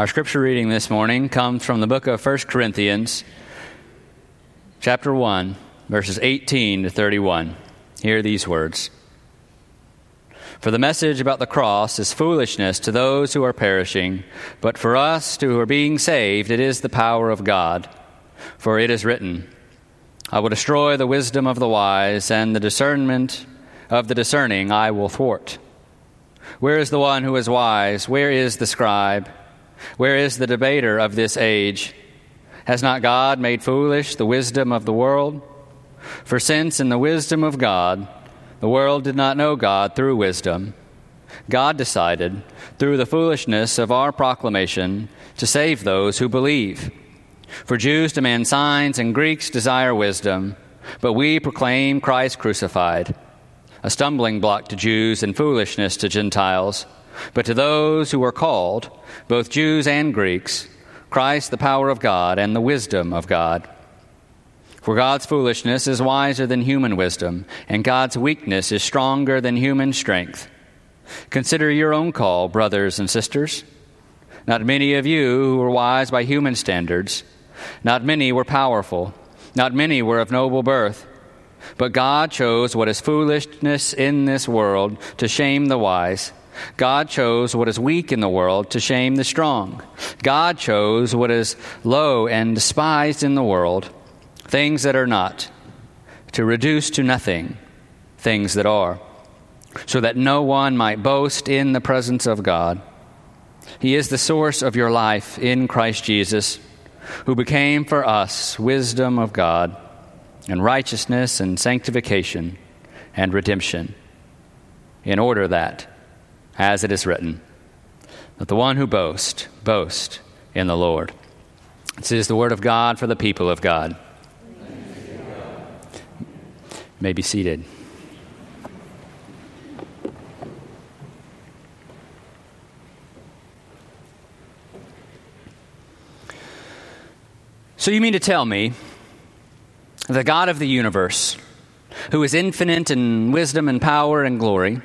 Our scripture reading this morning comes from the book of 1 Corinthians, chapter 1, verses 18 to 31. Hear these words For the message about the cross is foolishness to those who are perishing, but for us who are being saved, it is the power of God. For it is written, I will destroy the wisdom of the wise, and the discernment of the discerning I will thwart. Where is the one who is wise? Where is the scribe? Where is the debater of this age? Has not God made foolish the wisdom of the world? For since in the wisdom of God, the world did not know God through wisdom, God decided, through the foolishness of our proclamation, to save those who believe. For Jews demand signs and Greeks desire wisdom, but we proclaim Christ crucified, a stumbling block to Jews and foolishness to Gentiles. But to those who are called, both Jews and Greeks, Christ the power of God and the wisdom of God. For God's foolishness is wiser than human wisdom, and God's weakness is stronger than human strength. Consider your own call, brothers and sisters. Not many of you who were wise by human standards, not many were powerful, not many were of noble birth. But God chose what is foolishness in this world to shame the wise. God chose what is weak in the world to shame the strong. God chose what is low and despised in the world, things that are not, to reduce to nothing things that are, so that no one might boast in the presence of God. He is the source of your life in Christ Jesus, who became for us wisdom of God, and righteousness and sanctification and redemption, in order that as it is written, that the one who boasts, boast in the Lord. This is the word of God for the people of God. may be seated. So, you mean to tell me the God of the universe, who is infinite in wisdom and power and glory,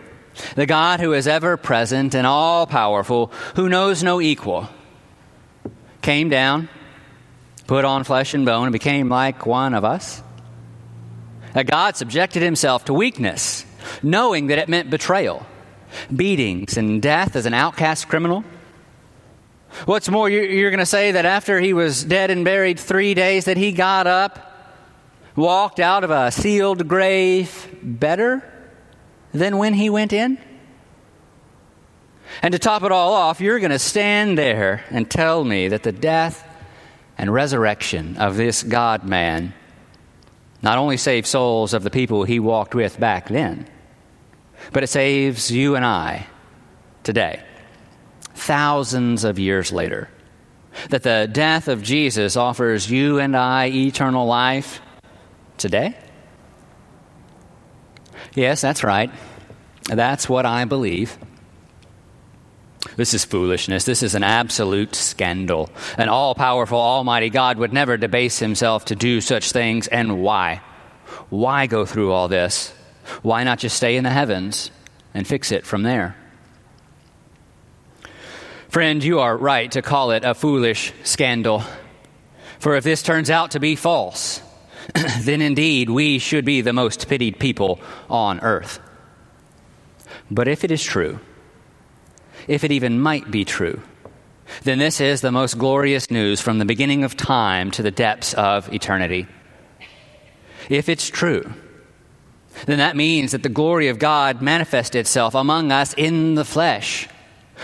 the God who is ever present and all powerful, who knows no equal, came down, put on flesh and bone, and became like one of us. That God subjected himself to weakness, knowing that it meant betrayal, beatings, and death as an outcast criminal. What's more, you're going to say that after he was dead and buried three days, that he got up, walked out of a sealed grave better? Than when he went in? And to top it all off, you're going to stand there and tell me that the death and resurrection of this God man not only saved souls of the people he walked with back then, but it saves you and I today, thousands of years later. That the death of Jesus offers you and I eternal life today? Yes, that's right. That's what I believe. This is foolishness. This is an absolute scandal. An all powerful, almighty God would never debase himself to do such things. And why? Why go through all this? Why not just stay in the heavens and fix it from there? Friend, you are right to call it a foolish scandal. For if this turns out to be false, then indeed we should be the most pitied people on earth. But if it is true, if it even might be true, then this is the most glorious news from the beginning of time to the depths of eternity. If it's true, then that means that the glory of God manifested itself among us in the flesh,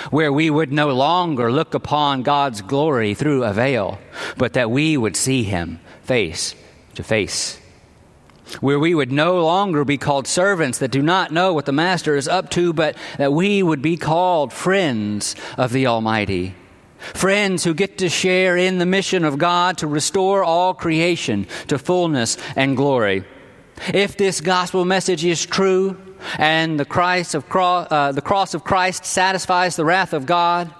where we would no longer look upon God's glory through a veil, but that we would see Him face to face. Where we would no longer be called servants that do not know what the Master is up to, but that we would be called friends of the Almighty. Friends who get to share in the mission of God to restore all creation to fullness and glory. If this gospel message is true and the, Christ of cro- uh, the cross of Christ satisfies the wrath of God,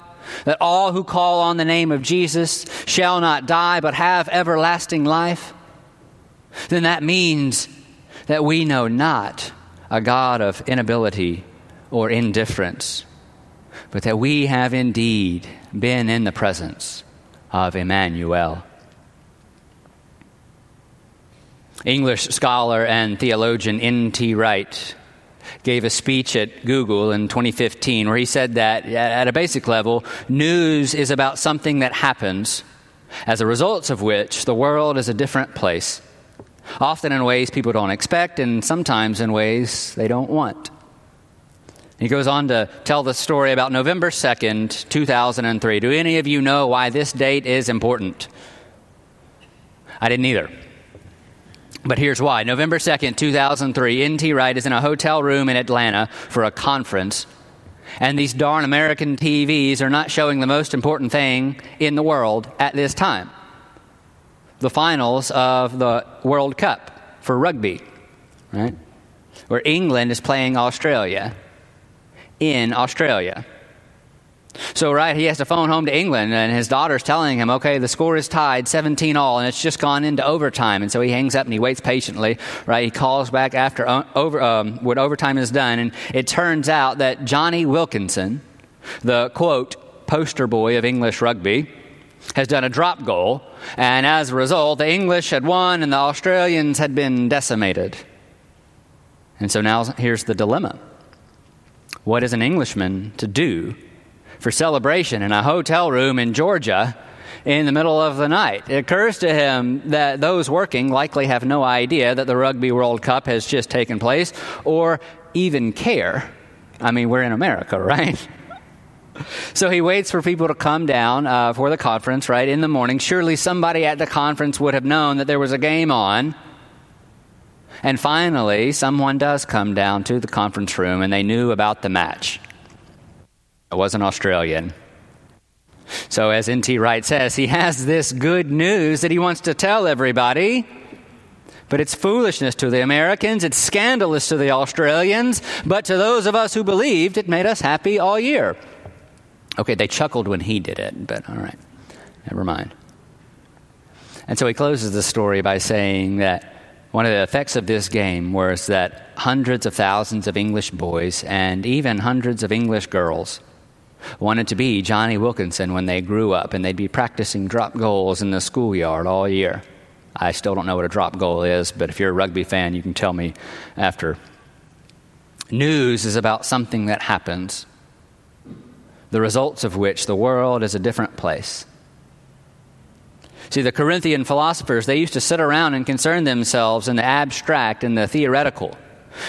that all who call on the name of Jesus shall not die but have everlasting life, then that means that we know not a God of inability or indifference, but that we have indeed been in the presence of Emmanuel. English scholar and theologian N.T. Wright gave a speech at Google in 2015 where he said that at a basic level, news is about something that happens, as a result of which the world is a different place, often in ways people don't expect and sometimes in ways they don't want. He goes on to tell the story about November 2nd, 2003. Do any of you know why this date is important? I didn't either. But here's why. November 2nd, 2003, N.T. Wright is in a hotel room in Atlanta for a conference. And these darn American TVs are not showing the most important thing in the world at this time the finals of the World Cup for rugby, right? Where England is playing Australia in Australia. So, right, he has to phone home to England, and his daughter's telling him, okay, the score is tied 17 all, and it's just gone into overtime. And so he hangs up and he waits patiently, right? He calls back after over, um, when overtime is done, and it turns out that Jonny Wilkinson, the quote, poster boy of English rugby, has done a drop goal, and as a result, the English had won and the Australians had been decimated. And so now here's the dilemma what is an Englishman to do for celebration in a hotel room in Georgia in the middle of the night. It occurs to him that those working likely have no idea that the Rugby World Cup has just taken place or even care. I mean, we're in America, right? So he waits for people to come down uh, for the conference, right, in the morning. Surely somebody at the conference would have known that there was a game on. And finally, someone does come down to the conference room and they knew about the match. It was an Australian. So, as N.T. Wright says, he has this good news that he wants to tell everybody, but it's foolishness to the Americans, it's scandalous to the Australians, but to those of us who believed, it made us happy all year. Okay, they chuckled when he did it, but all right, never mind. And so he closes the story by saying that one of the effects of this game was that hundreds of thousands of English boys and even hundreds of English girls wanted to be Jonny Wilkinson when they grew up, and they'd be practicing drop goals in the schoolyard all year. I still don't know what a drop goal is, but if you're a rugby fan, you can tell me after. News is about something that happens, the results of which the world is a different place. See, the Corinthian philosophers, they used to sit around and concern themselves in the abstract and the theoretical.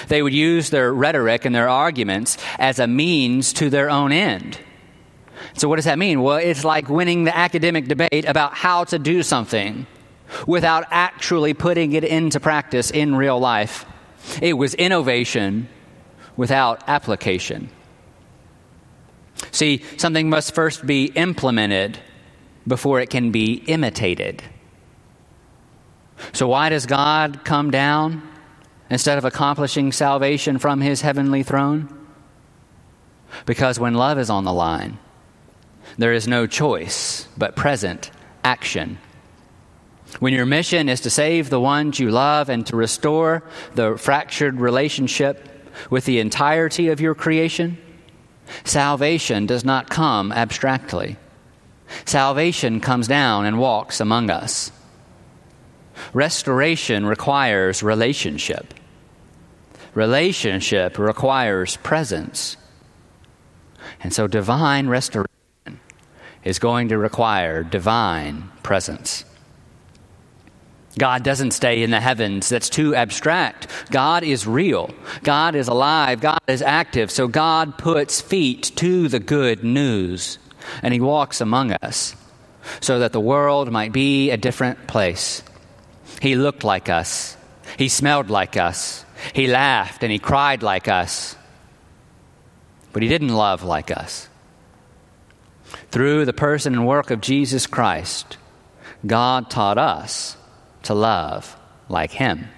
They would use their rhetoric and their arguments as a means to their own end. So, what does that mean? Well, it's like winning the academic debate about how to do something without actually putting it into practice in real life. It was innovation without application. See, something must first be implemented before it can be imitated. So, why does God come down? instead of accomplishing salvation from his heavenly throne? Because when love is on the line, there is no choice but present action. When your mission is to save the ones you love and to restore the fractured relationship with the entirety of your creation, salvation does not come abstractly. Salvation comes down and walks among us. Restoration requires relationship. Relationship requires presence. And so divine restoration is going to require divine presence. God doesn't stay in the heavens. That's too abstract. God is real. God is alive. God is active. So God puts feet to the good news and He walks among us so that the world might be a different place. He looked like us, He smelled like us, he laughed and he cried like us, but he didn't love like us. Through the person and work of Jesus Christ, God taught us to love like him.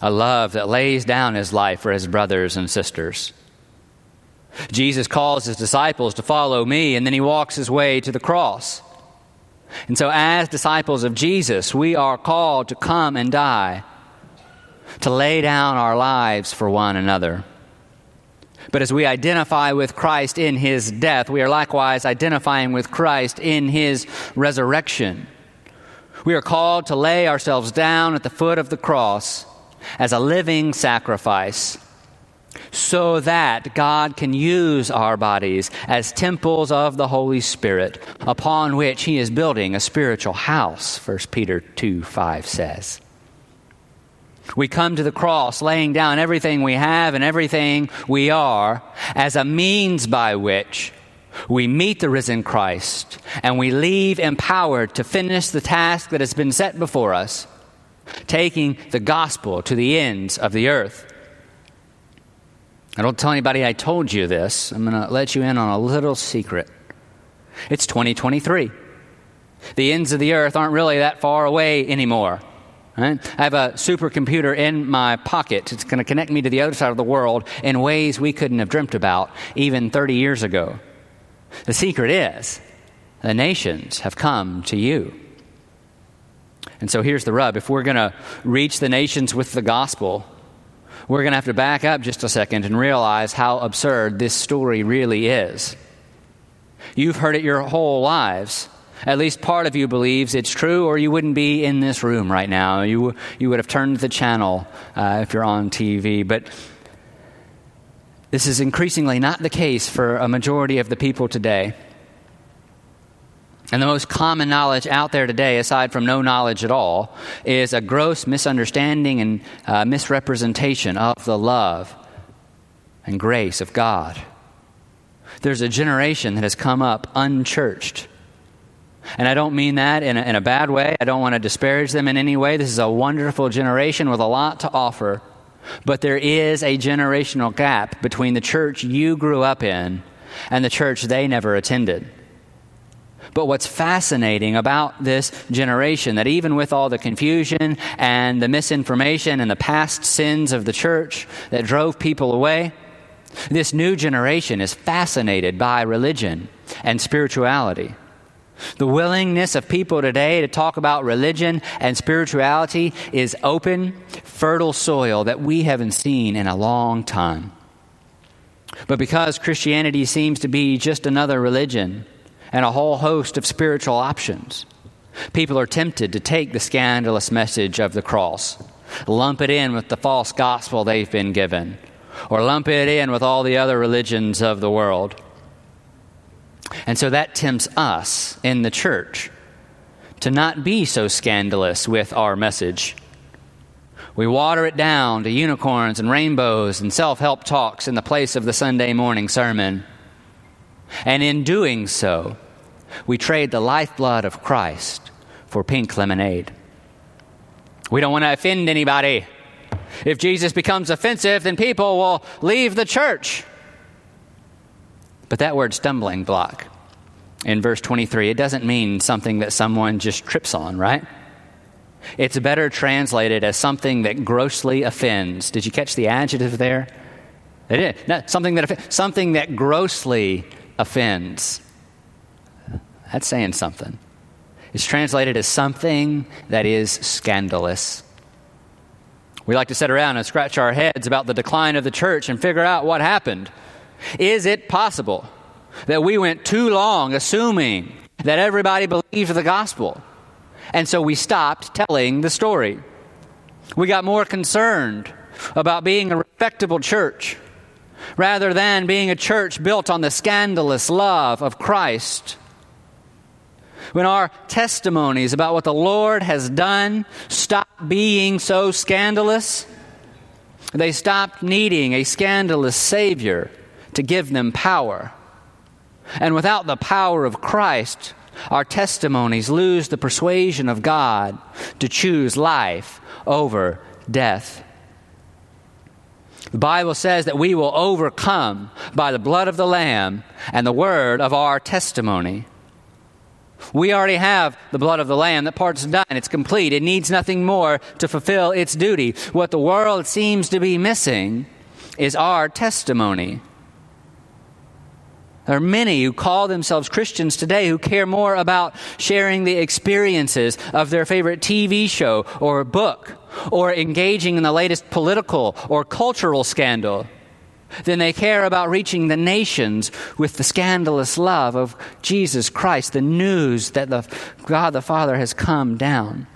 A love that lays down his life for his brothers and sisters. Jesus calls his disciples to follow me, and then he walks his way to the cross. And so, as disciples of Jesus, we are called to come and die to lay down our lives for one another. But as we identify with Christ in his death, we are likewise identifying with Christ in his resurrection. We are called to lay ourselves down at the foot of the cross as a living sacrifice so that God can use our bodies as temples of the Holy Spirit upon which he is building a spiritual house, 1 Peter 2 5 says. We come to the cross laying down everything we have and everything we are as a means by which we meet the risen Christ and we leave empowered to finish the task that has been set before us, taking the gospel to the ends of the earth. I don't tell anybody I told you this. I'm going to let you in on a little secret. It's 2023. The ends of the earth aren't really that far away anymore. Right? I have a supercomputer in my pocket. It's going to connect me to the other side of the world in ways we couldn't have dreamt about even 30 years ago. The secret is the nations have come to you. And so here's the rub if we're going to reach the nations with the gospel, we're going to have to back up just a second and realize how absurd this story really is. You've heard it your whole lives. At least part of you believes it's true, or you wouldn't be in this room right now. You, you would have turned the channel uh, if you're on TV. But this is increasingly not the case for a majority of the people today. And the most common knowledge out there today, aside from no knowledge at all, is a gross misunderstanding and uh, misrepresentation of the love and grace of God. There's a generation that has come up unchurched and I don't mean that in a, in a bad way. I don't want to disparage them in any way. This is a wonderful generation with a lot to offer. But there is a generational gap between the church you grew up in and the church they never attended. But what's fascinating about this generation, that even with all the confusion and the misinformation and the past sins of the church that drove people away, this new generation is fascinated by religion and spirituality. The willingness of people today to talk about religion and spirituality is open, fertile soil that we haven't seen in a long time. But because Christianity seems to be just another religion and a whole host of spiritual options, people are tempted to take the scandalous message of the cross, lump it in with the false gospel they've been given, or lump it in with all the other religions of the world. And so that tempts us in the church to not be so scandalous with our message. We water it down to unicorns and rainbows and self help talks in the place of the Sunday morning sermon. And in doing so, we trade the lifeblood of Christ for pink lemonade. We don't want to offend anybody. If Jesus becomes offensive, then people will leave the church. But that word stumbling block in verse 23, it doesn't mean something that someone just trips on, right? It's better translated as something that grossly offends. Did you catch the adjective there? It is. No, something, that, something that grossly offends. That's saying something. It's translated as something that is scandalous. We like to sit around and scratch our heads about the decline of the church and figure out what happened. Is it possible that we went too long assuming that everybody believed the gospel? And so we stopped telling the story. We got more concerned about being a respectable church rather than being a church built on the scandalous love of Christ. When our testimonies about what the Lord has done stop being so scandalous, they stopped needing a scandalous Savior to give them power. And without the power of Christ, our testimonies lose the persuasion of God to choose life over death. The Bible says that we will overcome by the blood of the Lamb and the word of our testimony. We already have the blood of the Lamb. That part's done. It's complete. It needs nothing more to fulfill its duty. What the world seems to be missing is our testimony. There are many who call themselves Christians today who care more about sharing the experiences of their favorite TV show or book or engaging in the latest political or cultural scandal than they care about reaching the nations with the scandalous love of Jesus Christ, the news that the God the Father has come down.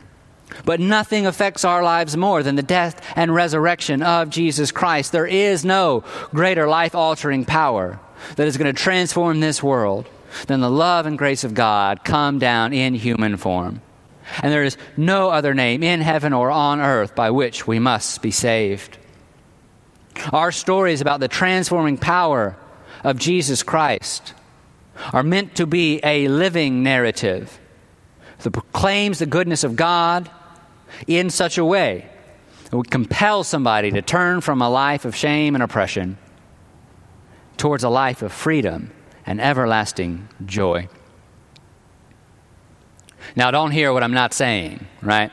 But nothing affects our lives more than the death and resurrection of Jesus Christ. There is no greater life altering power that is going to transform this world than the love and grace of God come down in human form. And there is no other name in heaven or on earth by which we must be saved. Our stories about the transforming power of Jesus Christ are meant to be a living narrative that proclaims the goodness of God in such a way that would compel somebody to turn from a life of shame and oppression towards a life of freedom and everlasting joy. Now, don't hear what I'm not saying, right?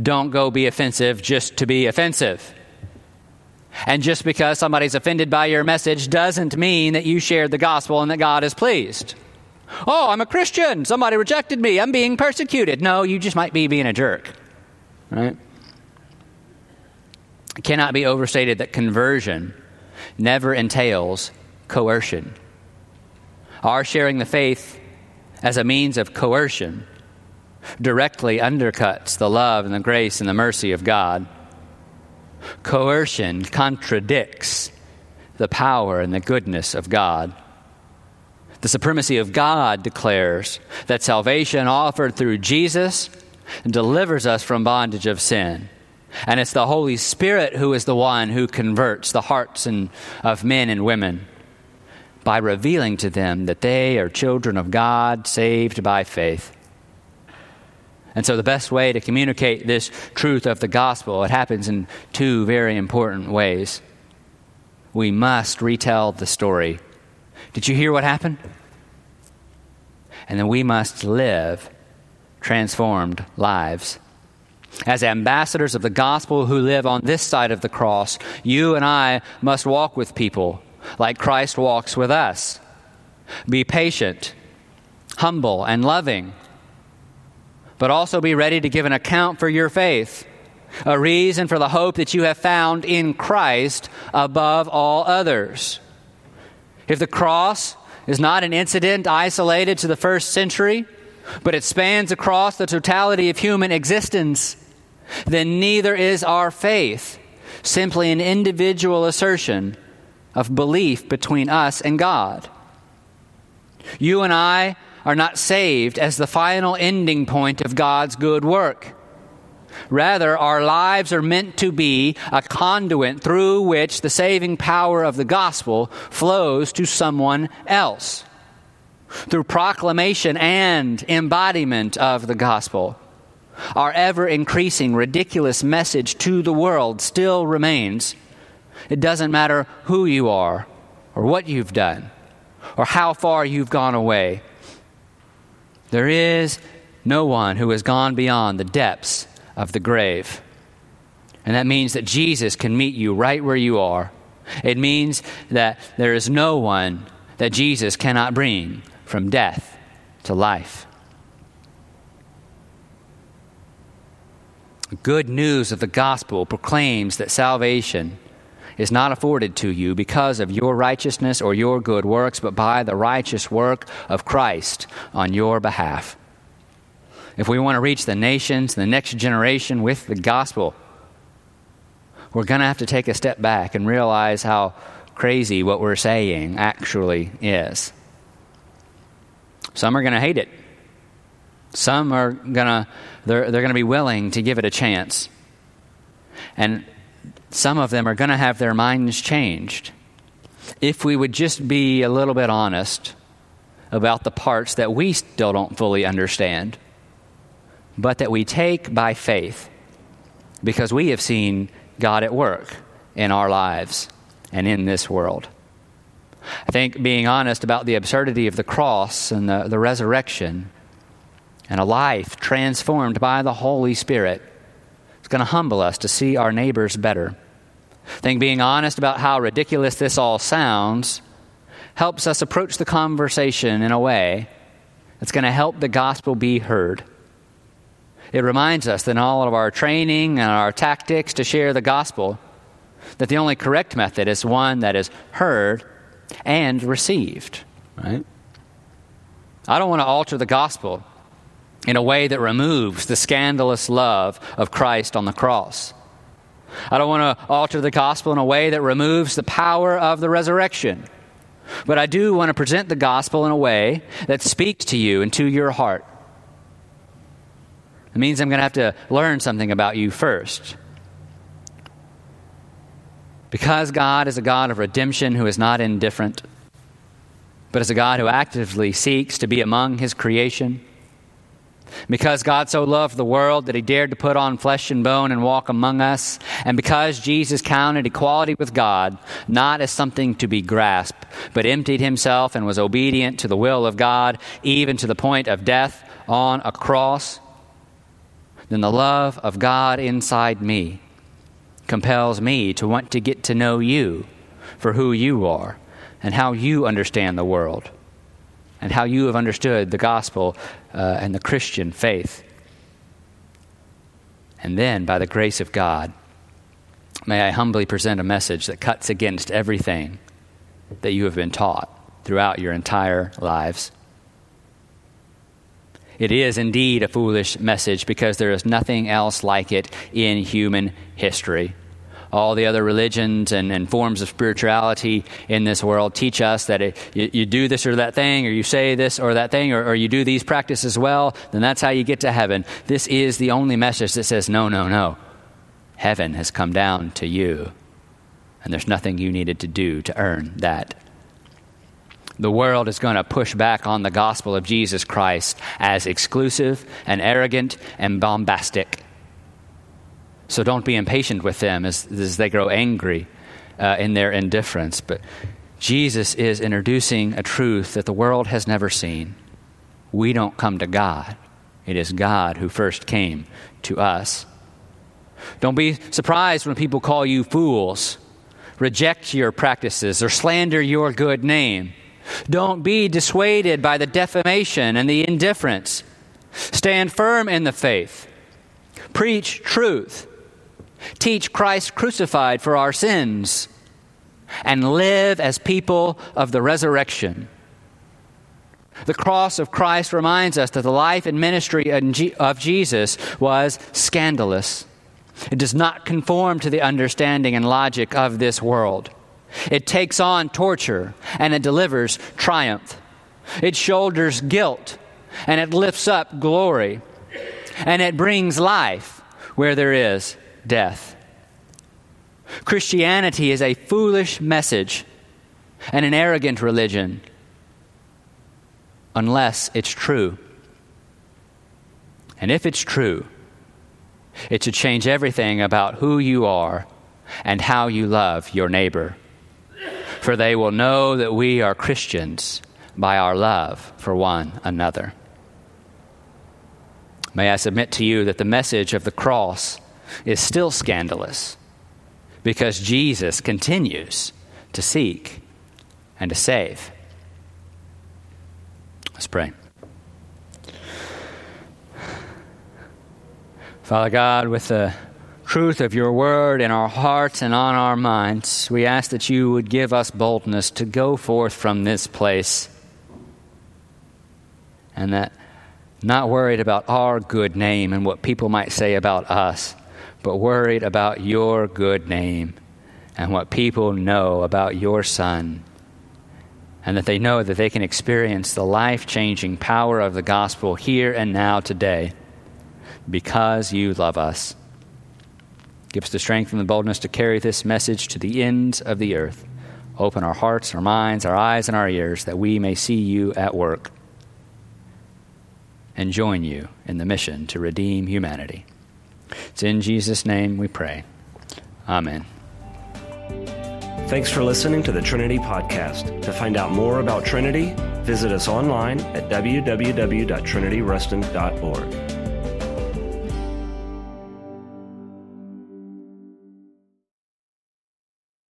Don't go be offensive just to be offensive. And just because somebody's offended by your message doesn't mean that you shared the gospel and that God is pleased. Oh, I'm a Christian. Somebody rejected me. I'm being persecuted. No, you just might be being a jerk. Right? It cannot be overstated that conversion never entails coercion. Our sharing the faith as a means of coercion directly undercuts the love and the grace and the mercy of God Coercion contradicts the power and the goodness of God. The supremacy of God declares that salvation offered through Jesus delivers us from bondage of sin. And it's the Holy Spirit who is the one who converts the hearts and, of men and women by revealing to them that they are children of God saved by faith. And so, the best way to communicate this truth of the gospel, it happens in two very important ways. We must retell the story. Did you hear what happened? And then we must live transformed lives. As ambassadors of the gospel who live on this side of the cross, you and I must walk with people like Christ walks with us. Be patient, humble, and loving but also be ready to give an account for your faith, a reason for the hope that you have found in Christ above all others. If the cross is not an incident isolated to the first century, but it spans across the totality of human existence, then neither is our faith simply an individual assertion of belief between us and God. You and I are not saved as the final ending point of God's good work. Rather, our lives are meant to be a conduit through which the saving power of the gospel flows to someone else. Through proclamation and embodiment of the gospel, our ever increasing ridiculous message to the world still remains. It doesn't matter who you are, or what you've done, or how far you've gone away. There is no one who has gone beyond the depths of the grave. And that means that Jesus can meet you right where you are. It means that there is no one that Jesus cannot bring from death to life. Good news of the gospel proclaims that salvation is not afforded to you because of your righteousness or your good works, but by the righteous work of Christ on your behalf. If we want to reach the nations, the next generation with the gospel, we're going to have to take a step back and realize how crazy what we're saying actually is. Some are going to hate it. Some are going to they're, they're going to be willing to give it a chance. And some of them are going to have their minds changed. If we would just be a little bit honest about the parts that we still don't fully understand, but that we take by faith because we have seen God at work in our lives and in this world. I think being honest about the absurdity of the cross and the, the resurrection and a life transformed by the Holy Spirit it's going to humble us to see our neighbors better. I think being honest about how ridiculous this all sounds helps us approach the conversation in a way that's going to help the gospel be heard. It reminds us that in all of our training and our tactics to share the gospel, that the only correct method is one that is heard and received, right? I don't want to alter the gospel in a way that removes the scandalous love of Christ on the cross. I don't want to alter the gospel in a way that removes the power of the resurrection. But I do want to present the gospel in a way that speaks to you and to your heart. It means I'm going to have to learn something about you first. Because God is a God of redemption who is not indifferent, but is a God who actively seeks to be among his creation. Because God so loved the world that he dared to put on flesh and bone and walk among us, and because Jesus counted equality with God not as something to be grasped, but emptied himself and was obedient to the will of God, even to the point of death on a cross, then the love of God inside me compels me to want to get to know you for who you are and how you understand the world and how you have understood the gospel uh, and the Christian faith. And then, by the grace of God, may I humbly present a message that cuts against everything that you have been taught throughout your entire lives. It is indeed a foolish message because there is nothing else like it in human history. All the other religions and, and forms of spirituality in this world teach us that it, you, you, do this or that thing, or you say this or that thing, or, or you do these practices well, then that's how you get to heaven. This is the only message that says, no, no, no. Heaven has come down to you, and there's nothing you needed to do to earn that the world is going to push back on the gospel of Jesus Christ as exclusive and arrogant and bombastic. So don't be impatient with them as, as they grow angry uh, in their indifference. But Jesus is introducing a truth that the world has never seen. We don't come to God, it is God who first came to us. Don't be surprised when people call you fools, reject your practices, or slander your good name. Don't be dissuaded by the defamation and the indifference. Stand firm in the faith. Preach truth. Teach Christ crucified for our sins. And live as people of the resurrection. The cross of Christ reminds us that the life and ministry of Jesus was scandalous. It does not conform to the understanding and logic of this world. It takes on torture and it delivers triumph. It shoulders guilt and it lifts up glory. And it brings life where there is death. Christianity is a foolish message and an arrogant religion unless it's true. And if it's true, it should change everything about who you are and how you love your neighbor for they will know that we are Christians by our love for one another. May I submit to you that the message of the cross is still scandalous because Jesus continues to seek and to save. Let's pray. Father God, with the truth of your word in our hearts and on our minds, we ask that you would give us boldness to go forth from this place and that not worried about our good name and what people might say about us, but worried about your good name and what people know about your Son. And that they know that they can experience the life changing power of the gospel here and now today because you love us. Give us the strength and the boldness to carry this message to the ends of the earth. Open our hearts, our minds, our eyes, and our ears that we may see you at work and join you in the mission to redeem humanity. It's in Jesus' name we pray. Amen. Thanks for listening to the Trinity Podcast. To find out more about Trinity, visit us online at www.trinityruston.org.